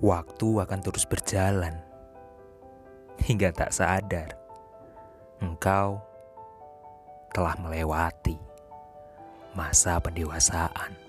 waktu akan terus berjalan hingga tak sadar engkau telah melewati masa pendewasaan.